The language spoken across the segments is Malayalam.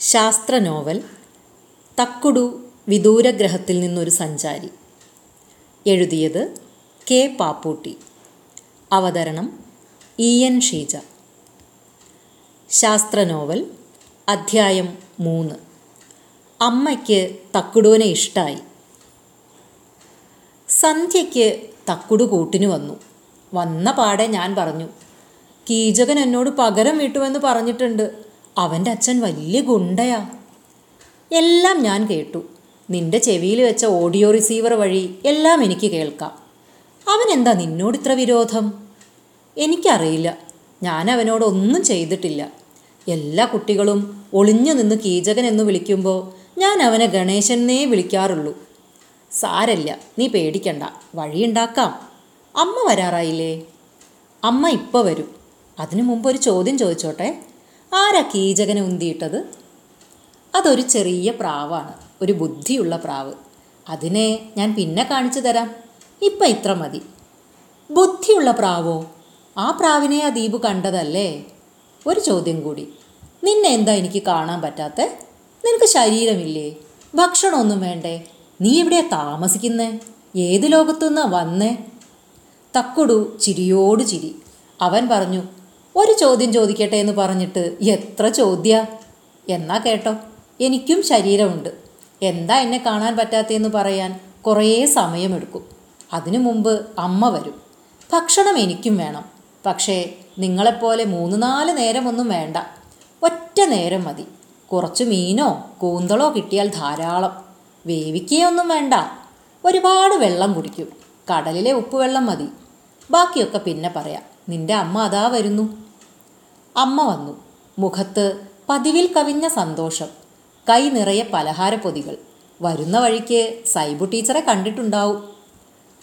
ശാസ്ത്ര നോവൽ തക്കുടു വിദൂരഗ്രഹത്തിൽ നിന്നൊരു സഞ്ചാരി. എഴുതിയത് കെ പാപ്പൂട്ടി. അവതരണം ഇ എൻ ഷീജ. ശാസ്ത്ര നോവൽ അധ്യായം മൂന്ന്. അമ്മയ്ക്ക് തക്കുടുവിനെ ഇഷ്ടായി. സന്ധ്യയ്ക്ക് തക്കുടു കൂട്ടിന് വന്നു. വന്ന പാടെ ഞാൻ പറഞ്ഞു കീചകൻ എന്നോട് പകരം വീട്ടുമെന്ന് പറഞ്ഞിട്ടുണ്ട്. അവന്റെ അച്ഛൻ വലിയ ഗുണ്ടയാ. എല്ലാം ഞാൻ കേട്ടു. നിന്റെ ചെവിയിൽ വെച്ച ഓഡിയോ റിസീവർ വഴി എല്ലാം എനിക്ക് കേൾക്കാം. അവൻ എന്താ നിന്നോട് ഇത്ര വിരോധം? എനിക്കറിയില്ല. ഞാൻ അവനോട് ഒന്നും ചെയ്തിട്ടില്ല. എല്ലാ കുട്ടികളും ഒളിഞ്ഞു നിന്ന് കീചകൻ എന്ന് വിളിക്കുമ്പോൾ ഞാൻ അവനെ ഗണേശനേ വിളിക്കാറുള്ളൂ. സാരല്ല നീ പേടിക്കണ്ട. വഴിയുണ്ടാക്കാം. അമ്മ വരാറായില്ലേ? അമ്മ ഇപ്പോൾ വരും. അതിനു മുമ്പ് ഒരു ചോദ്യം ചോദിച്ചോട്ടെ? ആരാ കീചകനെ ഉന്തിയിട്ടത്? അതൊരു ചെറിയ പ്രാവാണ് ഒരു ബുദ്ധിയുള്ള പ്രാവ്. അതിനെ ഞാൻ പിന്നെ കാണിച്ചു തരാം. ഇപ്പം ഇത്ര മതി. ബുദ്ധിയുള്ള പ്രാവോ? ആ പ്രാവിനെ ആ ദീപ് കണ്ടതല്ലേ? ഒരു ചോദ്യം കൂടി. നിന്നെ എന്താ എനിക്ക് കാണാൻ പറ്റാത്ത? നിനക്ക് ശരീരമില്ലേ? ഭക്ഷണമൊന്നും വേണ്ടേ? നീ ഇവിടെ താമസിക്കുന്നേ? ഏത് ലോകത്തുനിന്നാ വന്നേ? തക്കുടു ചിരിയോട് ചിരി. അവൻ പറഞ്ഞു ഒരു ചോദ്യം ചോദിക്കട്ടെ എന്ന് പറഞ്ഞിട്ട് എത്ര ചോദ്യ? എന്നാ കേട്ടോ. എനിക്കും ശരീരമുണ്ട്. എന്താ എന്നെ കാണാൻ പറ്റാത്തതെന്ന് പറയാൻ കുറേ സമയമെടുക്കും. അതിനു മുമ്പ് അമ്മ വരും. ഭക്ഷണം എനിക്കും വേണം. പക്ഷേ നിങ്ങളെപ്പോലെ മൂന്ന് നാല് നേരമൊന്നും വേണ്ട. ഒറ്റ നേരം മതി. കുറച്ച് മീനോ കൂന്തളോ കിട്ടിയാൽ ധാരാളം. വേവിക്കുകയൊന്നും വേണ്ട. ഒരുപാട് വെള്ളം കുടിക്കും. കടലിലെ ഉപ്പുവെള്ളം മതി. ബാക്കിയൊക്കെ പിന്നെ പറയാം. നിന്റെ അമ്മ അതാ വരുന്നു. അമ്മ വന്നു. മുഖത്ത് പതിവിൽ കവിഞ്ഞ സന്തോഷം. കൈ നിറയെ പലഹാരപ്പൊതികൾ. വരുന്ന വഴിക്ക് സൈബു ടീച്ചറെ കണ്ടിട്ടുണ്ടാവും.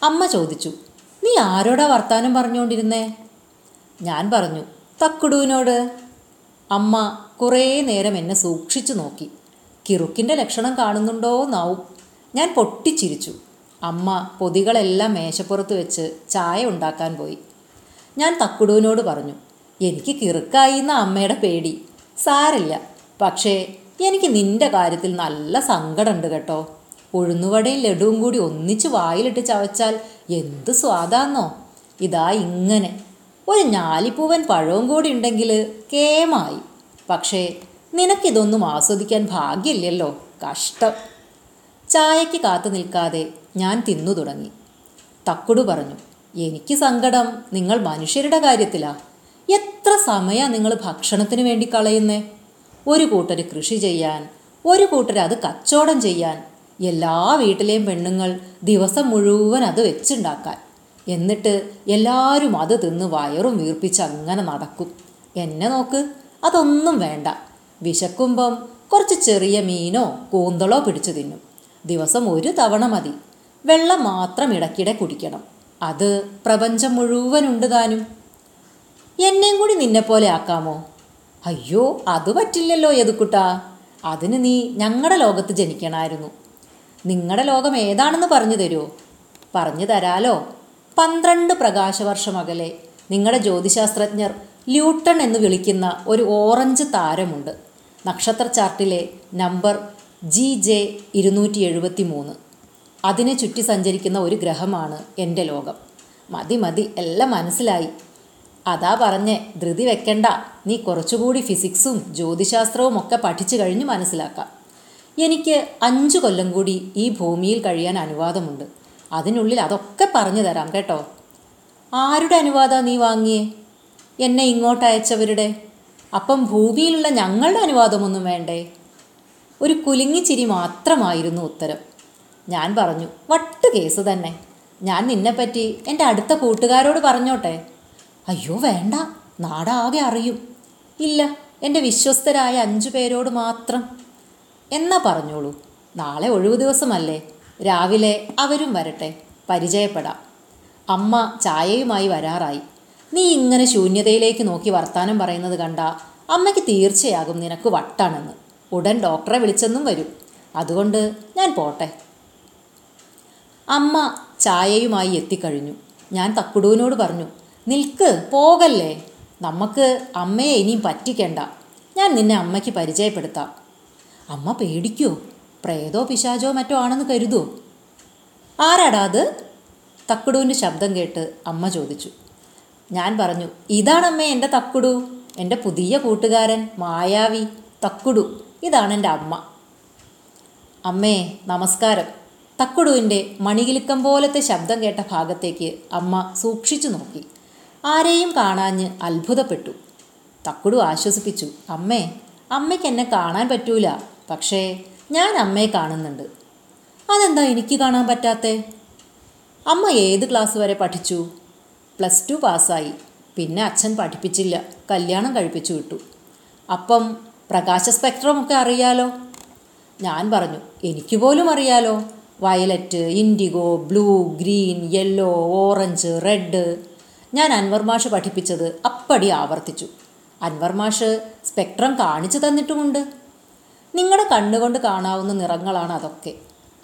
അമ്മ ചോദിച്ചു നീ ആരോടാ വർത്താനം പറഞ്ഞുകൊണ്ടിരുന്നേ? ഞാൻ പറഞ്ഞു തക്കുടുവിനോട് അമ്മ കുറേ നേരം എന്നെ സൂക്ഷിച്ചു നോക്കി. കിറുക്കിന്റെ ലക്ഷണം കാണുന്നുണ്ടോ എന്നാവും ഞാൻ പൊട്ടിച്ചിരിച്ചു. അമ്മ പൊതികളെല്ലാം മേശപ്പുറത്ത് വെച്ച് ചായ ഉണ്ടാക്കാൻ പോയി. ഞാൻ തക്കുടുവിനോട് പറഞ്ഞു എനിക്ക് കിറുക്കായി എന്ന അമ്മയുടെ പേടി. സാരില്ല. പക്ഷേ എനിക്ക് നിന്റെ കാര്യത്തിൽ നല്ല സങ്കടമുണ്ട് കേട്ടോ. ഉഴുന്നുവടയും ലഡുവും കൂടി ഒന്നിച്ച് വായിലിട്ട് ചവച്ചാൽ എന്ത് സ്വാദാന്നോ. ഇതാ ഇങ്ങനെ. ഒരു ഞാലിപ്പൂവൻ പഴവും കൂടി ഉണ്ടെങ്കിൽ കേമായി. പക്ഷേ നിനക്കിതൊന്നും ആസ്വദിക്കാൻ ഭാഗ്യമില്ലല്ലോ. കഷ്ടം. ചായയ്ക്ക് കാത്തു നിൽക്കാതെ ഞാൻ തിന്നു തുടങ്ങി. തക്കുടു പറഞ്ഞു എനിക്ക് സങ്കടം. നിങ്ങൾ മനുഷ്യരുടെ കാര്യത്തിലാ. എത്ര സമയമാണ് നിങ്ങൾ ഭക്ഷണത്തിന് വേണ്ടി കളയുന്നേ? ഒരു കൂട്ടർ കൃഷി ചെയ്യാൻ ഒരു കൂട്ടർ അത് കച്ചവടം ചെയ്യാൻ എല്ലാ വീട്ടിലെയും പെണ്ണുങ്ങൾ ദിവസം മുഴുവൻ അത് വെച്ചുണ്ടാക്കാൻ. എന്നിട്ട് എല്ലാവരും അത് തിന്ന് വയറും വീർപ്പിച്ച് അങ്ങനെ നടക്കും. എന്നെ നോക്ക് അതൊന്നും വേണ്ട. വിശക്കുമ്പം കുറച്ച് ചെറിയ മീനോ കൂന്തളോ പിടിച്ചു തിന്നും. ദിവസം ഒരു തവണ മതി. വെള്ളം മാത്രം ഇടയ്ക്കിടെ കുടിക്കണം. അത് പ്രപഞ്ചം മുഴുവനുണ്ട് താനും. എന്നെയും കൂടി നിന്നെ പോലെ ആക്കാമോ? അയ്യോ അത് പറ്റില്ലല്ലോ യതുക്കുട്ടാ അതിന് നീ ഞങ്ങളുടെ ലോകത്ത് ജനിക്കണമായിരുന്നു നിങ്ങളുടെ ലോകം ഏതാണെന്ന് പറഞ്ഞു തരുമോ പറഞ്ഞു തരാലോ. പന്ത്രണ്ട് പ്രകാശവർഷം അകലെ നിങ്ങളുടെ ജ്യോതിശാസ്ത്രജ്ഞർ ല്യൂട്ടൺ എന്ന് വിളിക്കുന്ന ഒരു ഓറഞ്ച് താരമുണ്ട്. നക്ഷത്ര ചാർട്ടിലെ നമ്പർ ജി ജെ ഇരുന്നൂറ്റി എഴുപത്തി മൂന്ന് അതിനെ ചുറ്റി സഞ്ചരിക്കുന്ന ഒരു ഗ്രഹമാണ് എന്റെ ലോകം. മതി മതി എല്ലാം മനസ്സിലായി. അതാ പറഞ്ഞേ ധൃതി വെക്കണ്ട. നീ കുറച്ചുകൂടി ഫിസിക്സും ജ്യോതിശാസ്ത്രവും ഒക്കെ പഠിച്ചു കഴിഞ്ഞ് മനസ്സിലാക്കാം. എനിക്ക് അഞ്ചു കൊല്ലം കൂടി ഈ ഭൂമിയിൽ കഴിയാൻ അനുവാദമുണ്ട്. അതിനുള്ളിൽ അതൊക്കെ പറഞ്ഞു തരാം കേട്ടോ. ആരുടെ അനുവാദം നീ വാങ്ങിയേ? എന്നെ ഇങ്ങോട്ട് അയച്ചവരുടെ? അപ്പം ഭൂമിയിലുള്ള ഞങ്ങളുടെ അനുവാദമൊന്നും വേണ്ടേ? ഒരു കുലുങ്ങിച്ചിരി മാത്രമായിരുന്നു ഉത്തരം. ഞാൻ പറഞ്ഞു വട്ട് കേസ് തന്നെ. ഞാൻ നിന്നെപ്പറ്റി എന്റെ അടുത്ത കൂട്ടുകാരോട് പറഞ്ഞോട്ടെ. അയ്യോ വേണ്ട. നാടാകെ അറിയും. ഇല്ല എന്റെ വിശ്വസ്തരായ അഞ്ചു പേരോട് മാത്രം. എന്നാ പറഞ്ഞോളൂ. നാളെ ഒഴിവു ദിവസമല്ലേ. രാവിലെ അവരും വരട്ടെ. പരിചയപ്പെടാം. അമ്മ ചായയുമായി വരാറായി. നീ ഇങ്ങനെ ശൂന്യതയിലേക്ക് നോക്കി വർത്താനം പറയുന്നത് കണ്ട അമ്മയ്ക്ക് തീർച്ചയാകും നിനക്ക് വട്ടാണെന്ന്. ഉടൻ ഡോക്ടറെ വിളിച്ചെന്നും വരും. അതുകൊണ്ട് ഞാൻ പോട്ടെ. അമ്മ ചായയുമായി എത്തിക്കഴിഞ്ഞു. ഞാൻ തക്കുടുവിനോട് പറഞ്ഞു നിൽക്ക് പോകല്ലേ? നമുക്ക് അമ്മയെ ഇനിയും പറ്റിക്കണ്ട. ഞാൻ നിന്നെ അമ്മയ്ക്ക് പരിചയപ്പെടുത്താം. അമ്മ പേടിക്കോ. പ്രേതോ പിശാചോ മറ്റോ ആണെന്ന് കരുതോ. ആരാടാ അത്? തക്കുടുവിന്റെ ശബ്ദം കേട്ട് അമ്മ ചോദിച്ചു. ഞാൻ പറഞ്ഞു ഇതാണമ്മേ എന്റെ തക്കുടു. എന്റെ പുതിയ കൂട്ടുകാരൻ മായാവി തക്കുടു. ഇതാണ് എന്റെ അമ്മ. അമ്മേ നമസ്കാരം. തക്കുടുവിന്റെ മണികിലുക്കം പോലത്തെ ശബ്ദം കേട്ട ഭാഗത്തേക്ക് അമ്മ സൂക്ഷിച്ചു നോക്കി. ആരെയും കാണാഞ്ഞ് അത്ഭുതപ്പെട്ടു. തക്കുടു ആശ്വസിപ്പിച്ചു. അമ്മേ അമ്മയ്ക്ക് എന്നെ കാണാൻ പറ്റൂല. പക്ഷേ ഞാൻ അമ്മയെ കാണുന്നുണ്ട്. അതെന്താ എനിക്ക് കാണാൻ പറ്റാത്തേ? അമ്മ ഏത് ക്ലാസ് വരെ പഠിച്ചു? പ്ലസ് ടു പാസ്സായി പിന്നെ അച്ഛൻ പഠിപ്പിച്ചില്ല. കല്യാണം കഴിപ്പിച്ചു വിട്ടു. അപ്പം പ്രകാശ സ്പെക്ട്രമൊക്കെ അറിയാലോ? ഞാൻ പറഞ്ഞു. എനിക്ക് പോലും അറിയാലോ. Violet indigo blue green yellow orange red ഞാൻ അൻവർ മാഷ് പഠിപ്പിച്ചത് അപ്പടി ആവർത്തിച്ചു. അൻവർ മാഷ് സ്പെക്ട്രം കാണിച്ചു തന്നിട്ടുമുണ്ട്. നിങ്ങളുടെ കണ്ണുകൊണ്ട് കാണാവുന്ന നിറങ്ങളാണ് അതൊക്കെ.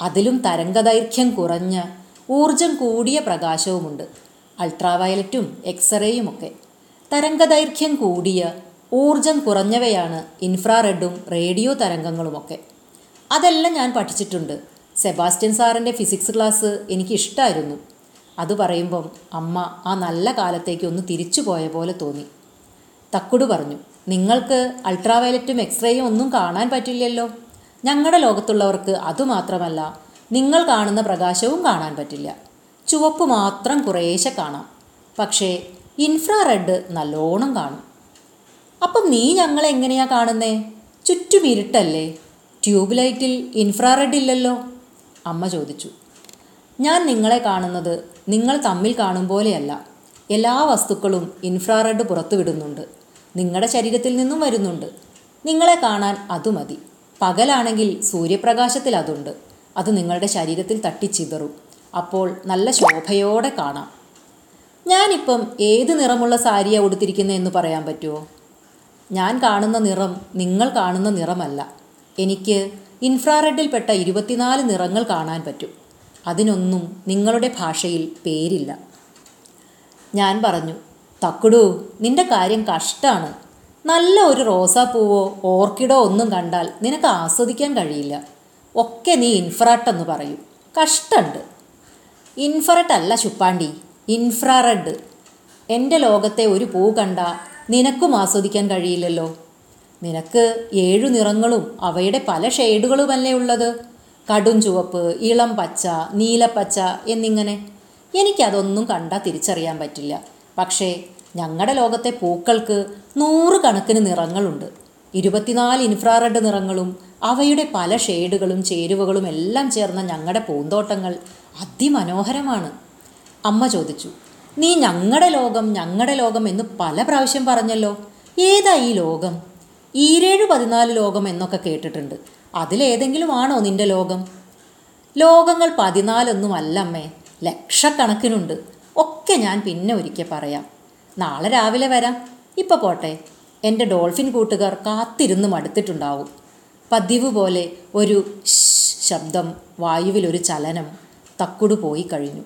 അതിലും തരംഗദൈർഘ്യം കുറഞ്ഞ ഊർജം കൂടിയ പ്രകാശവുമുണ്ട്. അൾട്രാവയലറ്റും എക്സ്റേയും ഒക്കെ തരംഗദൈർഘ്യം കൂടിയ ഊർജം കുറഞ്ഞവയാണ് ഇൻഫ്രാറെഡും റേഡിയോ തരംഗങ്ങളുമൊക്കെ. അതെല്ലാം ഞാൻ പഠിച്ചിട്ടുണ്ട്. സെബാസ്റ്റ്യൻ സാറിന്റെ ഫിസിക്സ് ക്ലാസ് എനിക്കിഷ്ടമായിരുന്നു അത് പറയുമ്പം അമ്മ ആ നല്ല കാലത്തേക്ക് ഒന്ന് തിരിച്ചു പോയ പോലെ തോന്നി. തക്കുട് പറഞ്ഞു നിങ്ങൾക്ക് അൾട്രാവയലറ്റും എക്സ്റേയും ഒന്നും കാണാൻ പറ്റില്ലല്ലോ. ഞങ്ങളുടെ ലോകത്തുള്ളവർക്ക് അതുമാത്രമല്ല നിങ്ങൾ കാണുന്ന പ്രകാശവും കാണാൻ പറ്റില്ല. ചുവപ്പ് മാത്രം കുറേശ്ശെ കാണാം. പക്ഷേ ഇൻഫ്രാറെഡ് നല്ലോണം കാണും. അപ്പം നീ ഞങ്ങളെ എങ്ങനെയാ കാണുന്നേ? ചുറ്റും ഇരുട്ടല്ലേ? ട്യൂബ് ലൈറ്റിൽ ഇൻഫ്രാറെഡ് ഇല്ലല്ലോ? അമ്മ ചോദിച്ചു. ഞാൻ നിങ്ങളെ കാണുന്നത് നിങ്ങൾ തമ്മിൽ കാണും പോലെയല്ല. എല്ലാ വസ്തുക്കളും ഇൻഫ്രാറെഡ് പുറത്തുവിടുന്നുണ്ട്. നിങ്ങളുടെ ശരീരത്തിൽ നിന്നും വരുന്നുണ്ട്. നിങ്ങളെ കാണാൻ അതു മതി. പകലാണെങ്കിൽ സൂര്യപ്രകാശത്തിൽ അതുണ്ട്. അത് നിങ്ങളുടെ ശരീരത്തിൽ തട്ടിച്ചിതറും. അപ്പോൾ നല്ല ശോഭയോടെ കാണാം. ഞാനിപ്പം ഏത് നിറമുള്ള സാരിയാണ് ഉടുത്തിരിക്കുന്നതെന്ന് പറയാൻ പറ്റുമോ ഞാൻ കാണുന്ന നിറം നിങ്ങൾ കാണുന്ന നിറമല്ല. എനിക്ക് ഇൻഫ്രാറെഡിൽപ്പെട്ട ഇരുപത്തിനാല് നിറങ്ങൾ കാണാൻ പറ്റും. അതിനൊന്നും നിങ്ങളുടെ ഭാഷയിൽ പേരില്ല. ഞാൻ പറഞ്ഞു തക്കുടു നിന്റെ കാര്യം കഷ്ടമാണ് നല്ല ഒരു റോസാപ്പൂവോ ഓർക്കിഡോ ഒന്നും കണ്ടാൽ നിനക്ക് ആസ്വദിക്കാൻ കഴിയില്ല. ഒക്കെ നീ ഇൻഫ്രാട്ടെന്ന് പറയും. കഷ്ടമുണ്ട് ഇൻഫ്രട്ട് അല്ല ചുപ്പാണ്ടി ഇൻഫ്രാറെഡ്. എന്റെ ലോകത്തെ ഒരു പൂ കണ്ട നിനക്കും ആസ്വദിക്കാൻ കഴിയില്ലല്ലോ. നിനക്ക് ഏഴു നിറങ്ങളും അവയുടെ പല ഷെയ്ഡുകളുമല്ലേ ഉള്ളത്? കടും ചുവപ്പ് ഇളം പച്ച നീലപ്പച്ച എന്നിങ്ങനെ. എനിക്കതൊന്നും കണ്ടാൽ തിരിച്ചറിയാൻ പറ്റില്ല. പക്ഷേ ഞങ്ങളുടെ ലോകത്തെ പൂക്കൾക്ക് നൂറുകണക്കിന് നിറങ്ങളുണ്ട്. ഇരുപത്തിനാല് ഇൻഫ്രാറെഡ് നിറങ്ങളും അവയുടെ പല ഷെയ്ഡുകളും ചേരുവകളും എല്ലാം ചേർന്ന ഞങ്ങളുടെ പൂന്തോട്ടങ്ങൾ അതിമനോഹരമാണ്. അമ്മ ചോദിച്ചു നീ ഞങ്ങളുടെ ലോകം ഞങ്ങളുടെ ലോകം എന്ന് പല പ്രാവശ്യം പറഞ്ഞല്ലോ. ഏതാ ഈ ലോകം? ഈരേഴ് പതിനാല് ലോകം എന്നൊക്കെ കേട്ടിട്ടുണ്ട്. അതിലേതെങ്കിലും ആണോ നിന്റെ ലോകം? ലോകങ്ങൾ പതിനാലൊന്നും അല്ലമ്മേ ലക്ഷക്കണക്കിനുണ്ട്. ഒക്കെ ഞാൻ പിന്നെ ഒരിക്കൽ പറയാം. നാളെ രാവിലെ വരാം. ഇപ്പോൾ പോട്ടെ. എന്റെ ഡോൾഫിൻ കൂട്ടുകാർ കാത്തിരുന്ന് മടുത്തിട്ടുണ്ടാവും. പതിവ് പോലെ ഒരു ശബ്ദം വായുവിലൊരു ചലനം തക്കുടു പോയി കഴിഞ്ഞു.